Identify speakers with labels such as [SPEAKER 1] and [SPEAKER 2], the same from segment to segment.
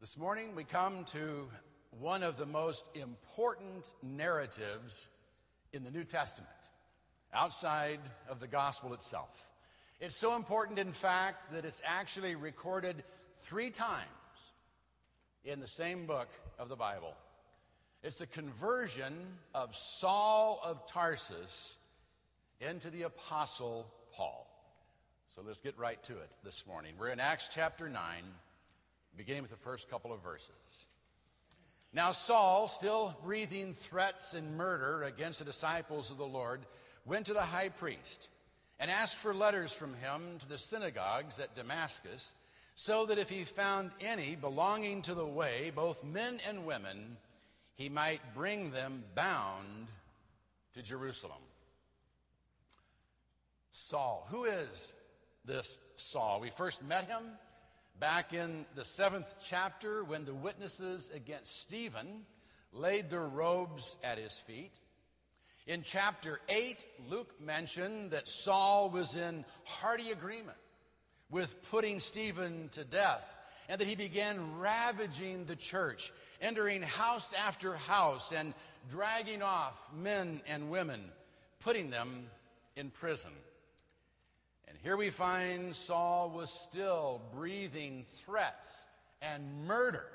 [SPEAKER 1] This morning we come to one of the most important narratives in the New Testament, outside of the gospel itself. It's so important, in fact, that it's actually recorded three times in the same book of the Bible. It's the conversion of Saul of Tarsus into the Apostle Paul. So let's get right to it this morning. We're in Acts chapter 9 beginning with the first couple of verses. Now, Saul, still breathing threats and murder against the disciples of the Lord, went to the high priest and asked for letters from him to the synagogues at Damascus, so that if he found any belonging to the way, both men and women, he might bring them bound to Jerusalem. Saul. Who is this Saul? We first met him Back in the seventh chapter, when the witnesses against Stephen laid their robes at his feet. In chapter 8, Luke mentioned that Saul was in hearty agreement with putting Stephen to death and that he began ravaging the church, entering house after house and dragging off men and women, putting them in prison. Here we find Saul was still breathing threats and murder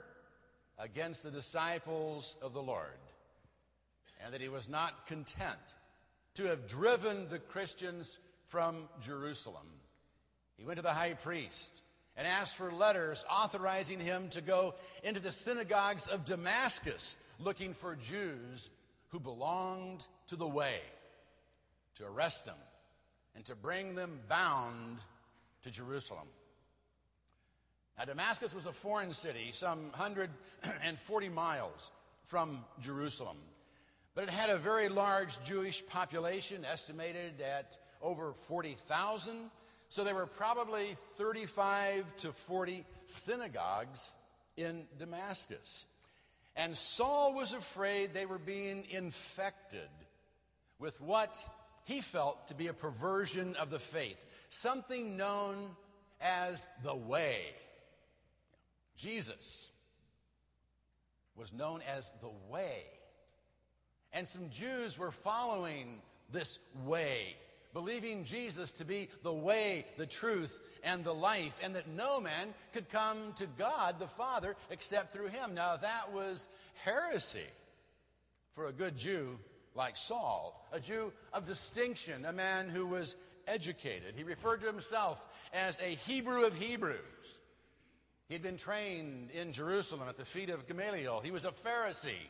[SPEAKER 1] against the disciples of the Lord, and that he was not content to have driven the Christians from Jerusalem. He went to the high priest and asked for letters authorizing him to go into the synagogues of Damascus looking for Jews who belonged to the way to arrest them and to bring them bound to Jerusalem. Now, Damascus was a foreign city, some 140 miles from Jerusalem. But it had a very large Jewish population, estimated at over 40,000. So there were probably 35 to 40 synagogues in Damascus. And Saul was afraid they were being infected with what he felt to be a perversion of the faith, something known as the way. Jesus was known as the way. And some Jews were following this way, believing Jesus to be the way, the truth, and the life, and that no man could come to God the Father except through him. Now, that was heresy for a good Jew like Saul, a Jew of distinction, a man who was educated. He referred to himself as a Hebrew of Hebrews. He'd been trained in Jerusalem at the feet of Gamaliel. He was a Pharisee,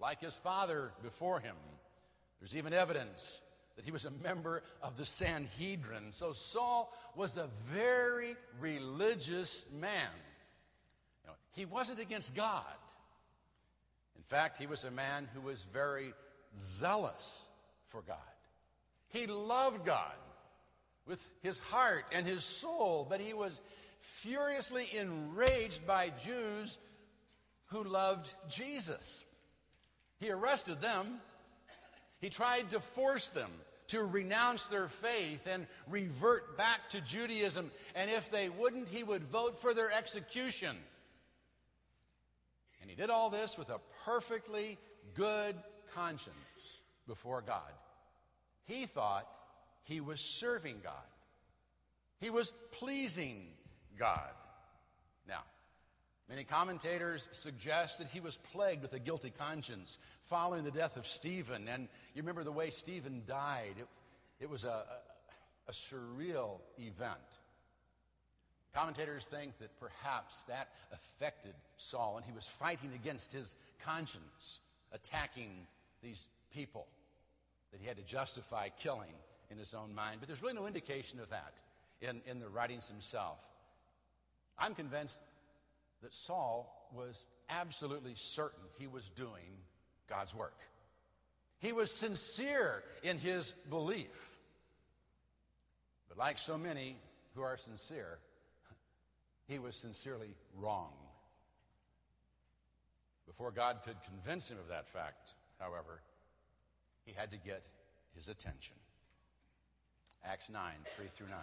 [SPEAKER 1] like his father before him. There's even evidence that he was a member of the Sanhedrin. So Saul was a very religious man. You know, he wasn't against God. In fact, he was a man who was very zealous for God. He loved God with his heart and his soul, but he was furiously enraged by Jews who loved Jesus. He arrested them. He tried to force them to renounce their faith and revert back to Judaism. And if they wouldn't, he would vote for their execution. And he did all this with a perfectly good conscience before God. He thought he was serving God, he was pleasing God. Now, many commentators suggest that he was plagued with a guilty conscience following the death of Stephen. And you remember the way Stephen died, it, it was a, a, a surreal event. Commentators think that perhaps that affected Saul, and he was fighting against his conscience, attacking these people that he had to justify killing in his own mind. But there's really no indication of that in, in the writings himself. I'm convinced that Saul was absolutely certain he was doing God's work. He was sincere in his belief. But like so many who are sincere, he was sincerely wrong. Before God could convince him of that fact, however, he had to get his attention. Acts 9, 3 through 9.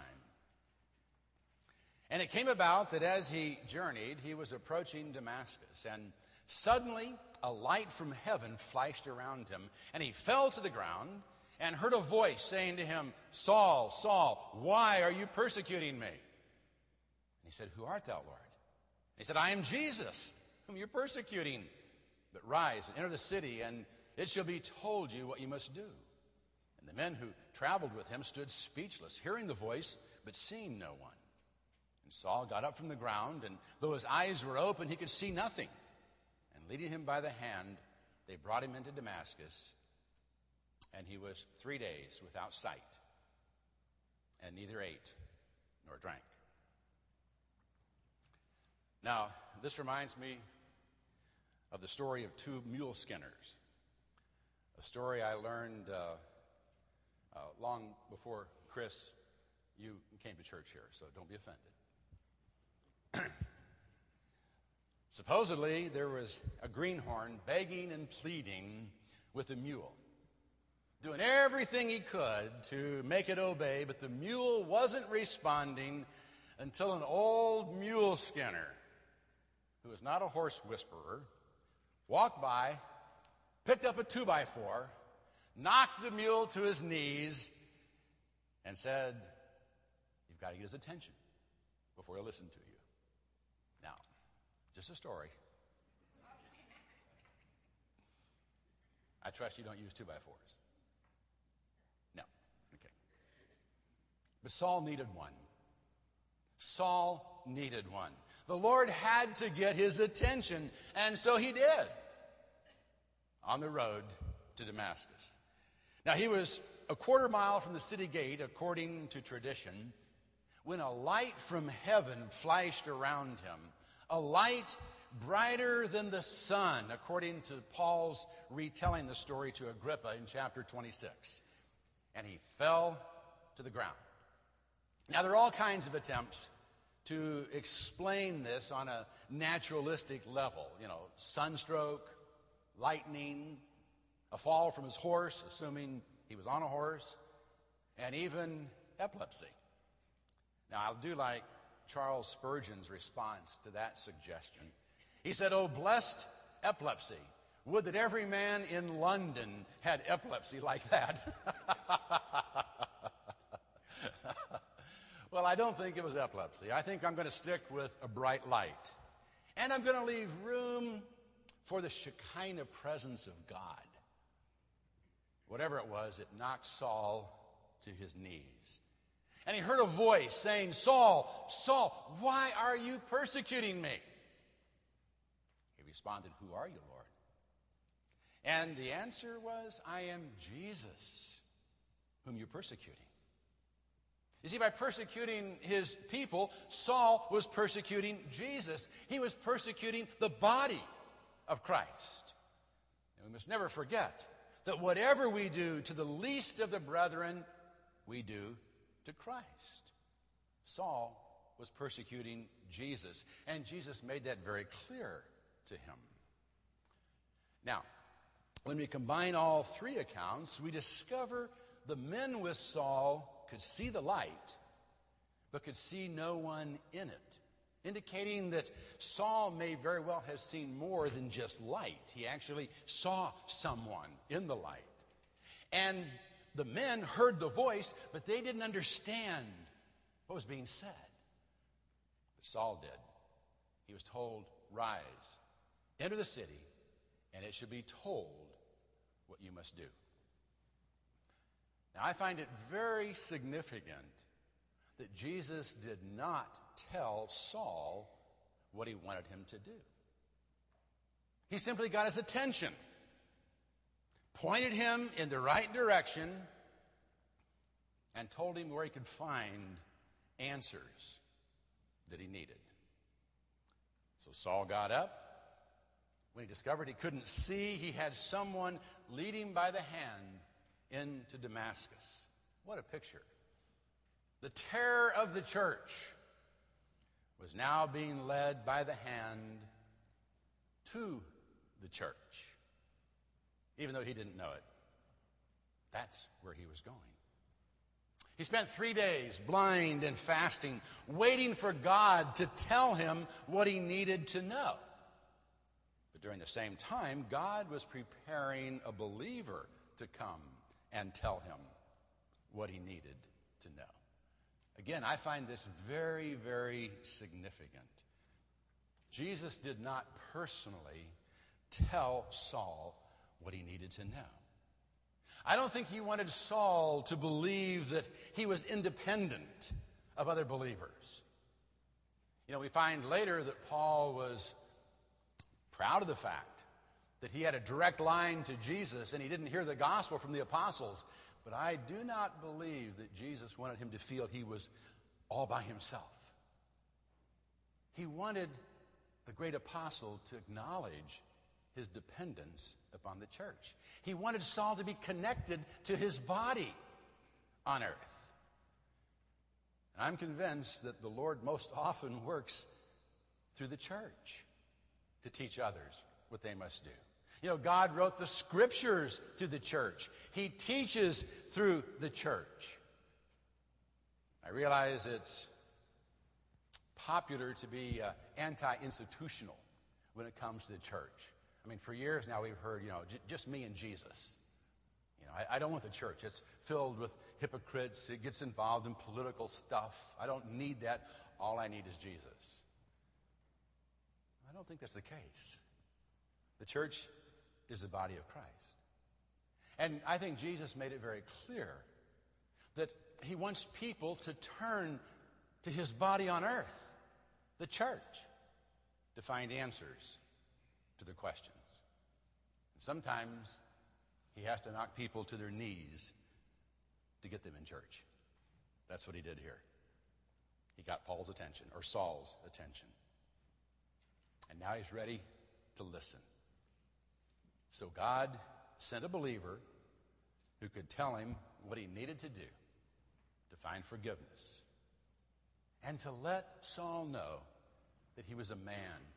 [SPEAKER 1] And it came about that as he journeyed, he was approaching Damascus, and suddenly a light from heaven flashed around him, and he fell to the ground and heard a voice saying to him, Saul, Saul, why are you persecuting me? And he said, Who art thou, Lord? And he said, I am Jesus, whom you're persecuting. But rise and enter the city, and it shall be told you what you must do. And the men who traveled with him stood speechless, hearing the voice, but seeing no one. And Saul got up from the ground, and though his eyes were open, he could see nothing. And leading him by the hand, they brought him into Damascus, and he was three days without sight, and neither ate nor drank. Now, this reminds me of the story of two mule skinners, a story I learned uh, uh, long before Chris, you came to church here, so don't be offended. Supposedly, there was a greenhorn begging and pleading with a mule, doing everything he could to make it obey, but the mule wasn't responding until an old mule skinner, who was not a horse whisperer, walked by, picked up a two by four, knocked the mule to his knees, and said, You've got to get his attention before he'll listen to you. Now, just a story. I trust you don't use two by fours. No. Okay. But Saul needed one. Saul needed one. The Lord had to get his attention, and so he did on the road to Damascus. Now, he was a quarter mile from the city gate, according to tradition, when a light from heaven flashed around him, a light brighter than the sun, according to Paul's retelling the story to Agrippa in chapter 26. And he fell to the ground. Now, there are all kinds of attempts to explain this on a naturalistic level. You know, sunstroke, lightning, a fall from his horse, assuming he was on a horse, and even epilepsy. Now, I do like Charles Spurgeon's response to that suggestion. He said, Oh, blessed epilepsy. Would that every man in London had epilepsy like that. well, I don't think it was epilepsy. I think I'm going to stick with a bright light. And I'm going to leave room for the Shekinah presence of God. Whatever it was, it knocked Saul to his knees. And he heard a voice saying, Saul, Saul, why are you persecuting me? He responded, Who are you, Lord? And the answer was, I am Jesus, whom you're persecuting. You see, by persecuting his people, Saul was persecuting Jesus. He was persecuting the body of Christ. And we must never forget that whatever we do to the least of the brethren, we do to Christ. Saul was persecuting Jesus, and Jesus made that very clear to him. Now, when we combine all three accounts, we discover the men with Saul could see the light, but could see no one in it indicating that Saul may very well have seen more than just light. He actually saw someone in the light. And the men heard the voice, but they didn't understand what was being said. But Saul did. He was told, Rise, enter the city, and it should be told what you must do. Now, I find it very significant that Jesus did tell Saul what he wanted him to do. He simply got his attention, pointed him in the right direction, and told him where he could find answers that he needed. So Saul got up. When he discovered he couldn't see, he had someone lead him by the hand into Damascus. What a picture. The terror of the church was now being led by the hand to the church, even though he didn't know it. That's where he was going. He spent three days blind and fasting, waiting for God to tell him what he needed to know. But during the same time, God was preparing a believer to come and tell him what he needed to know. Again, I find this very, very significant. Jesus did not personally tell Saul what he needed to know. I don't think he wanted Saul to believe that he was independent of other believers. You know, we find later that Paul was proud of the fact that he had a direct line to Jesus and he didn't hear the gospel from the apostles. But I do not believe that Jesus wanted him to feel he was all by himself. He wanted the great apostle to acknowledge his dependence upon the church. He wanted Saul to be connected to his body on earth. And I'm convinced that the Lord most often works through the church to teach others what they must do. You know, God wrote the scriptures through the church, He teaches through the church. I realize it's popular to be uh, anti institutional when it comes to the church. I mean, for years now we've heard, you know, j- just me and Jesus. You know, I, I don't want the church. It's filled with hypocrites. It gets involved in political stuff. I don't need that. All I need is Jesus. I don't think that's the case. The church is the body of Christ. And I think Jesus made it very clear that he wants people to turn to his body on earth, the church, to find answers to their questions. And sometimes he has to knock people to their knees to get them in church. That's what he did here. He got Paul's attention, or Saul's attention. And now he's ready to listen. So God sent a believer who could tell him what he needed to do to find forgiveness and to let Saul know that he was a man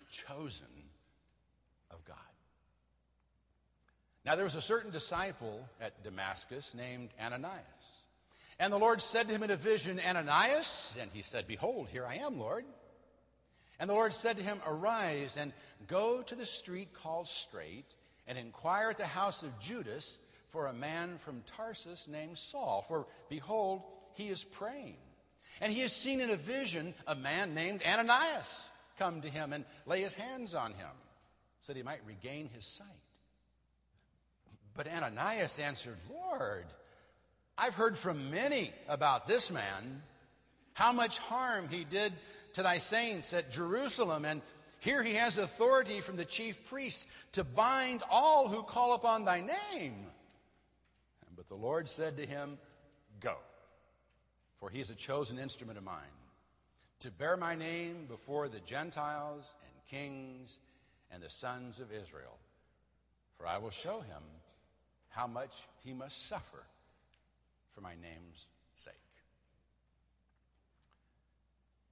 [SPEAKER 1] chosen of God. Now, there was a certain disciple at Damascus named Ananias. And the Lord said to him in a vision, Ananias? And he said, Behold, here I am, Lord. And the Lord said to him, Arise and go to the street called Straight and inquire at the house of Judas for a man from Tarsus named Saul. For behold, he is praying. And he has seen in a vision a man named Ananias come to him and lay his hands on him so that he might regain his sight. But Ananias answered, Lord, I've heard from many about this man, how much harm he did to thy saints at Jerusalem, and here he has authority from the chief priests to bind all who call upon thy name. But the Lord said to him, Go, for he is a chosen instrument of mine, to bear my name before the Gentiles and kings and the sons of Israel. For I will show him how much he must suffer for my name's sake.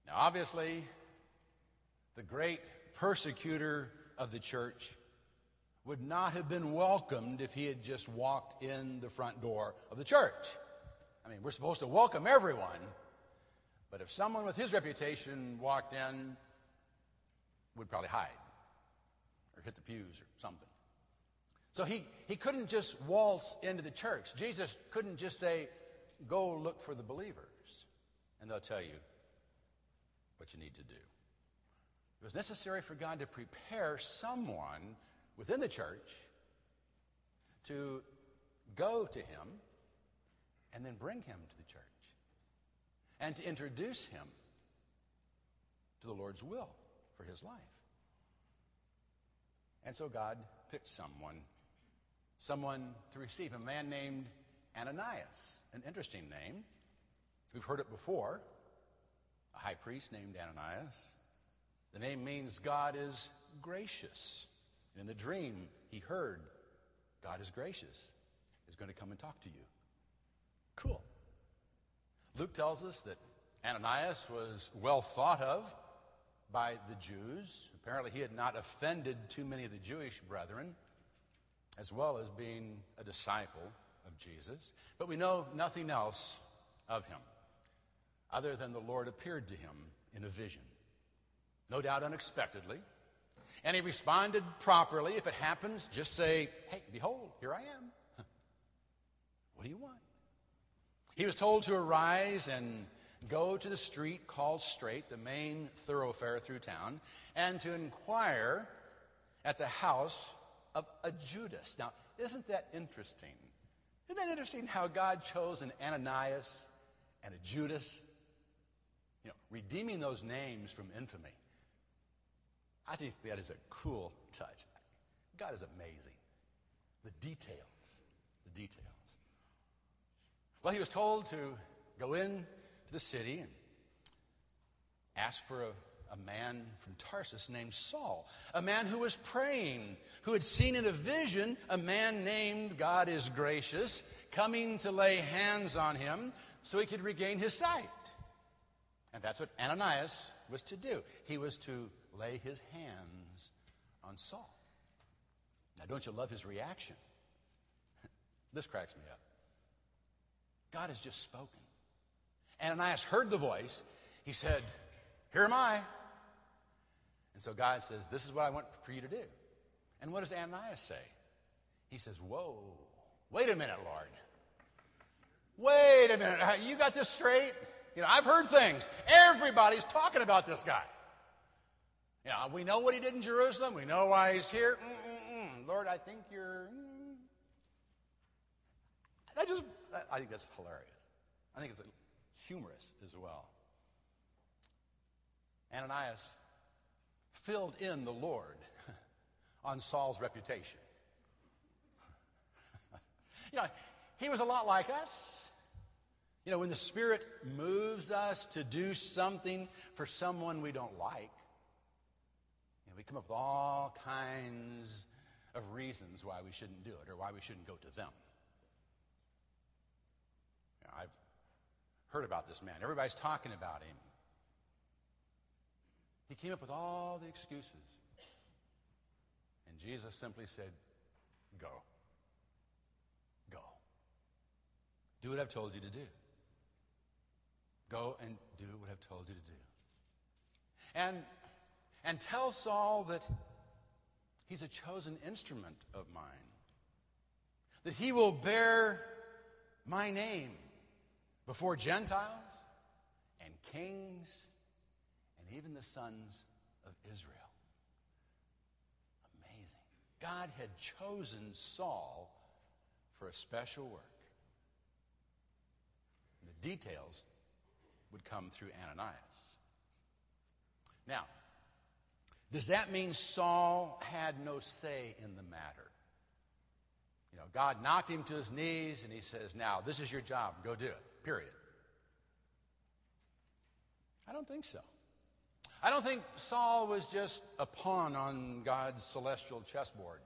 [SPEAKER 1] Now, obviously, the great persecutor of the church would not have been welcomed if he had just walked in the front door of the church. I mean, we're supposed to welcome everyone, but if someone with his reputation walked in, would probably hide or hit the pews or something. So he, he couldn't just waltz into the church. Jesus couldn't just say, Go look for the believers, and they'll tell you what you need to do. It was necessary for God to prepare someone within the church to go to him and then bring him to the church and to introduce him to the Lord's will for his life. And so God picked someone, someone to receive, a man named Ananias, an interesting name. We've heard it before. A high priest named Ananias. The name means God is gracious. And in the dream, he heard God is gracious, is going to come and talk to you. Cool. Luke tells us that Ananias was well thought of by the Jews. Apparently, he had not offended too many of the Jewish brethren, as well as being a disciple of Jesus. But we know nothing else of him, other than the Lord appeared to him in a vision. No doubt unexpectedly. And he responded properly. If it happens, just say, Hey, behold, here I am. What do you want? He was told to arise and go to the street called Straight, the main thoroughfare through town, and to inquire at the house of a Judas. Now, isn't that interesting? Isn't that interesting how God chose an Ananias and a Judas? You know, redeeming those names from infamy. I think that is a cool touch. God is amazing. The details, the details. Well, he was told to go in to the city and ask for a, a man from Tarsus named Saul, a man who was praying, who had seen in a vision a man named God is gracious coming to lay hands on him so he could regain his sight. And that's what Ananias was to do. He was to lay his hands on Saul. Now, don't you love his reaction? this cracks me up. God has just spoken. Ananias heard the voice. He said, Here am I. And so God says, This is what I want for you to do. And what does Ananias say? He says, Whoa, wait a minute, Lord. Wait a minute. You got this straight? You know, I've heard things. Everybody's talking about this guy. You know, we know what he did in Jerusalem. We know why he's here. Mm-mm-mm. Lord, I think you're. Mm. I just, I think that's hilarious. I think it's humorous as well. Ananias filled in the Lord on Saul's reputation. you know, he was a lot like us. You know, when the Spirit moves us to do something for someone we don't like, come up with all kinds of reasons why we shouldn't do it or why we shouldn't go to them. You know, I've heard about this man. Everybody's talking about him. He came up with all the excuses. And Jesus simply said, Go. Go. Do what I've told you to do. Go and do what I've told you to do. And, and tell Saul that he's a chosen instrument of mine, that he will bear my name before Gentiles and kings and even the sons of Israel. Amazing. God had chosen Saul for a special work. The details would come through Ananias. Now, does that mean Saul had no say in the matter? You know, God knocked him to his knees and he says, Now, this is your job. Go do it. Period. I don't think so. I don't think Saul was just a pawn on God's celestial chessboard.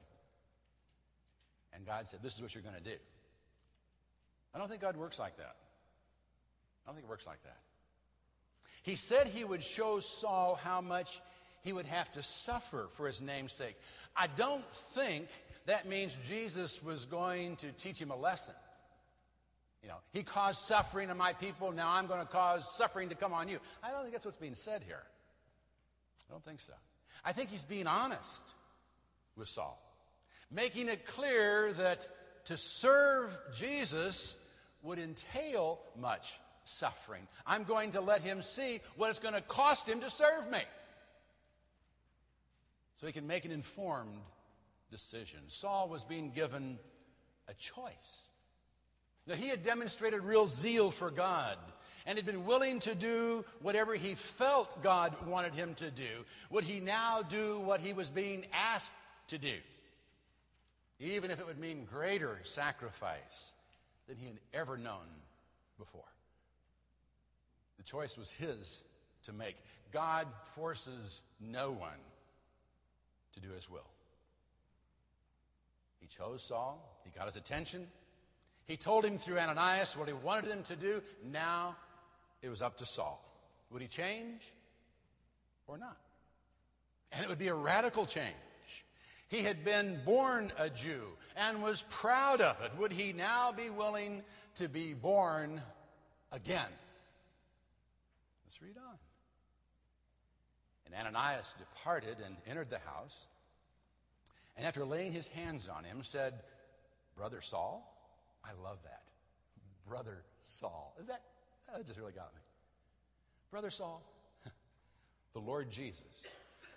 [SPEAKER 1] And God said, This is what you're going to do. I don't think God works like that. I don't think it works like that. He said he would show Saul how much he would have to suffer for his name's sake. I don't think that means Jesus was going to teach him a lesson. You know, he caused suffering to my people, now I'm going to cause suffering to come on you. I don't think that's what's being said here. I don't think so. I think he's being honest with Saul, making it clear that to serve Jesus would entail much suffering. I'm going to let him see what it's going to cost him to serve me. So he can make an informed decision. Saul was being given a choice. Now, he had demonstrated real zeal for God and had been willing to do whatever he felt God wanted him to do. Would he now do what he was being asked to do? Even if it would mean greater sacrifice than he had ever known before. The choice was his to make. God forces no one to do his will. He chose Saul, he got his attention. He told him through Ananias what he wanted him to do. Now it was up to Saul. Would he change or not? And it would be a radical change. He had been born a Jew and was proud of it. Would he now be willing to be born again. Let's read on. And Ananias departed and entered the house, and after laying his hands on him, said, Brother Saul? I love that. Brother Saul. Is that, that just really got me. Brother Saul, the Lord Jesus,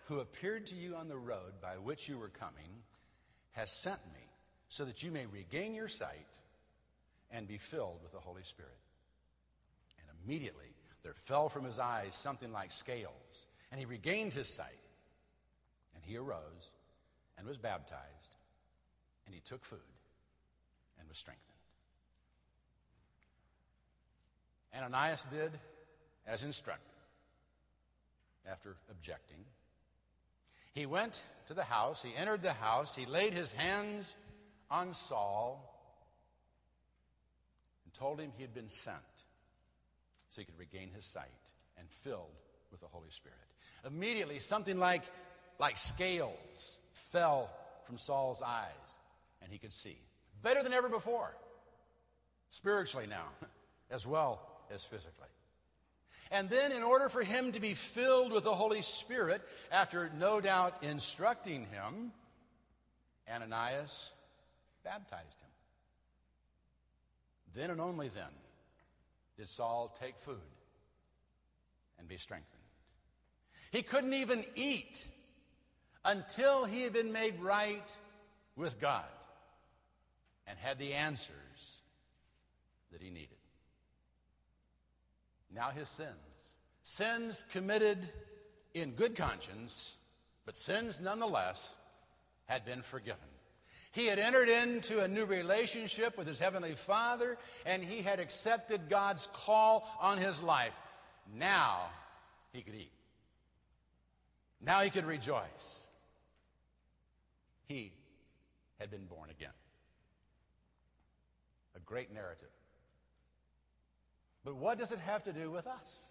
[SPEAKER 1] who appeared to you on the road by which you were coming, has sent me so that you may regain your sight and be filled with the Holy Spirit. And immediately there fell from his eyes something like scales, and he regained his sight. And he arose and was baptized, and he took food and was strengthened. Ananias did as instructed after objecting. He went to the house, he entered the house, he laid his hands on Saul and told him he had been sent so he could regain his sight and filled with the Holy Spirit. Immediately, something like, like scales fell from Saul's eyes, and he could see. Better than ever before, spiritually now, as well as physically. And then, in order for him to be filled with the Holy Spirit, after no doubt instructing him, Ananias baptized him. Then and only then did Saul take food and be strengthened. He couldn't even eat until he had been made right with God and had the answers that he needed. Now his sins, sins committed in good conscience, but sins nonetheless, had been forgiven. He had entered into a new relationship with his heavenly Father, and he had accepted God's call on his life. Now he could eat. Now he could rejoice. He had been born again. A great narrative. But what does it have to do with us?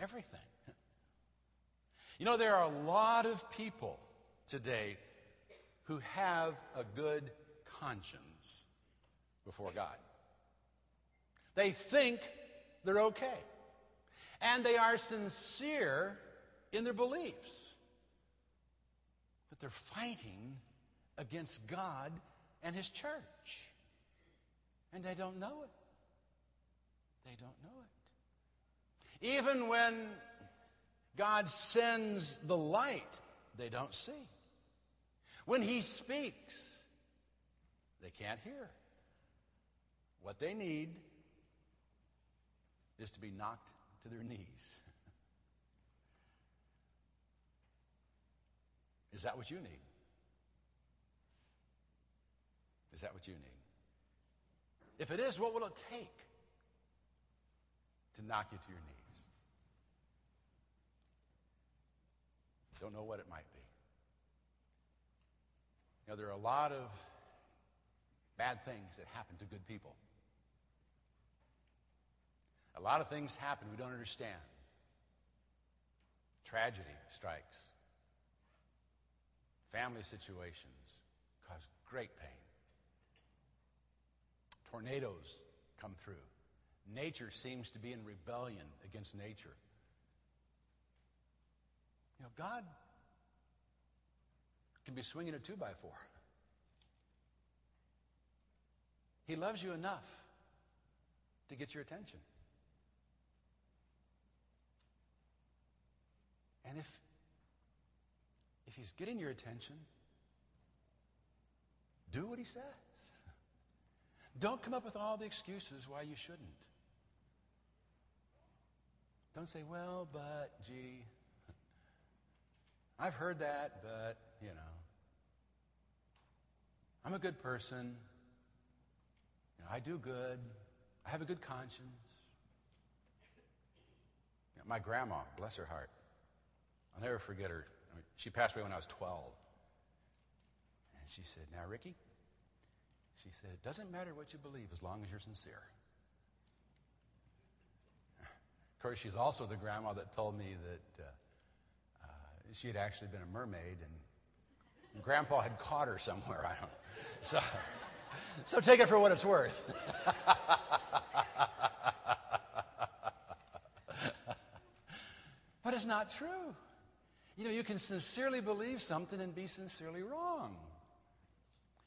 [SPEAKER 1] Everything. You know, there are a lot of people today who have a good conscience before God. They think they're okay. And they are sincere in their beliefs. But they're fighting against God and His church. And they don't know it. They don't know it. Even when God sends the light, they don't see. When He speaks, they can't hear. What they need is to be knocked to their knees. Is that what you need? Is that what you need? If it is, what will it take to knock you to your knees? Don't know what it might be. You know, there are a lot of bad things that happen to good people. A lot of things happen we don't understand. Tragedy strikes. Family situations cause great pain. Tornadoes come through. Nature seems to be in rebellion against nature. You know, God can be swinging a two by four. He loves you enough to get your attention. And if, if he's getting your attention, do what he says. Don't come up with all the excuses why you shouldn't. Don't say, well, but, gee, I've heard that, but, you know. I'm a good person. You know, I do good. I have a good conscience. You know, my grandma, bless her heart, I'll never forget her. She passed away when I was 12. And she said, Now, Ricky, she said, It doesn't matter what you believe as long as you're sincere. Of course, she's also the grandma that told me that uh, uh, she had actually been a mermaid and grandpa had caught her somewhere. I don't know. So, so take it for what it's worth. but it's not true. You know, you can sincerely believe something and be sincerely wrong.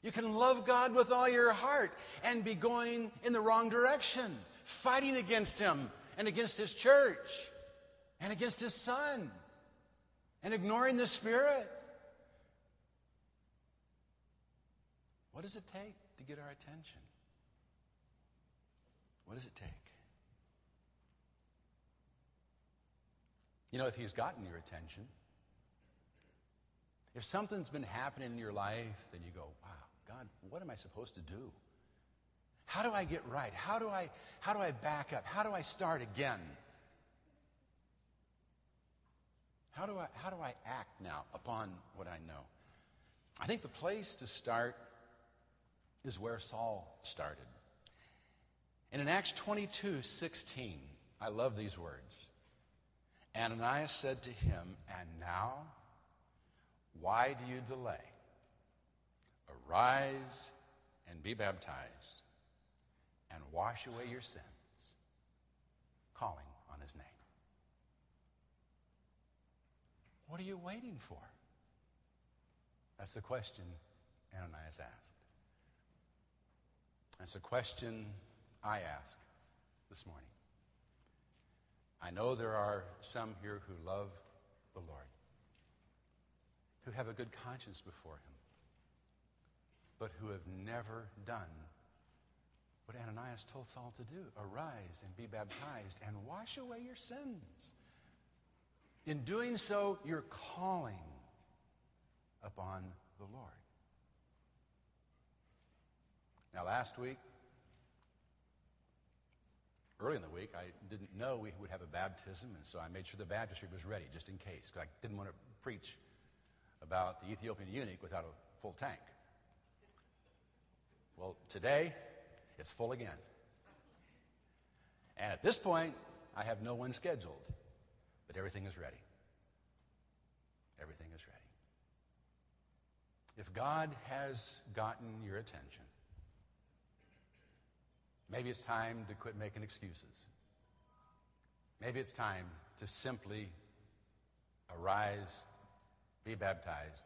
[SPEAKER 1] You can love God with all your heart and be going in the wrong direction, fighting against Him and against His church and against His Son and ignoring the Spirit. What does it take to get our attention? What does it take? You know, if He's gotten your attention, if something's been happening in your life, then you go, wow, God, what am I supposed to do? How do I get right? How do I, how do I back up? How do I start again? How do I, how do I act now upon what I know? I think the place to start is where Saul started. And in Acts 22 16, I love these words. Ananias said to him, And now, why do you delay? Arise and be baptized and wash away your sins, calling on his name. What are you waiting for? That's the question Ananias asked. That's a question I ask this morning. I know there are some here who love the Lord, who have a good conscience before Him, but who have never done what Ananias told Saul to do arise and be baptized and wash away your sins. In doing so, you're calling upon the Lord. Now, last week, early in the week, I didn't know we would have a baptism, and so I made sure the baptistry was ready just in case, because I didn't want to preach about the Ethiopian eunuch without a full tank. Well, today, it's full again. And at this point, I have no one scheduled, but everything is ready. Everything is ready. If God has gotten your attention, maybe it's time to quit making excuses. Maybe it's time to simply arise, be baptized,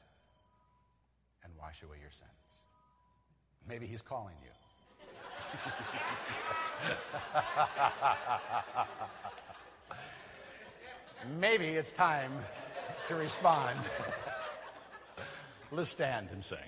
[SPEAKER 1] and wash away your sins. Maybe He's calling you. Maybe it's time to respond. Let's stand and sing.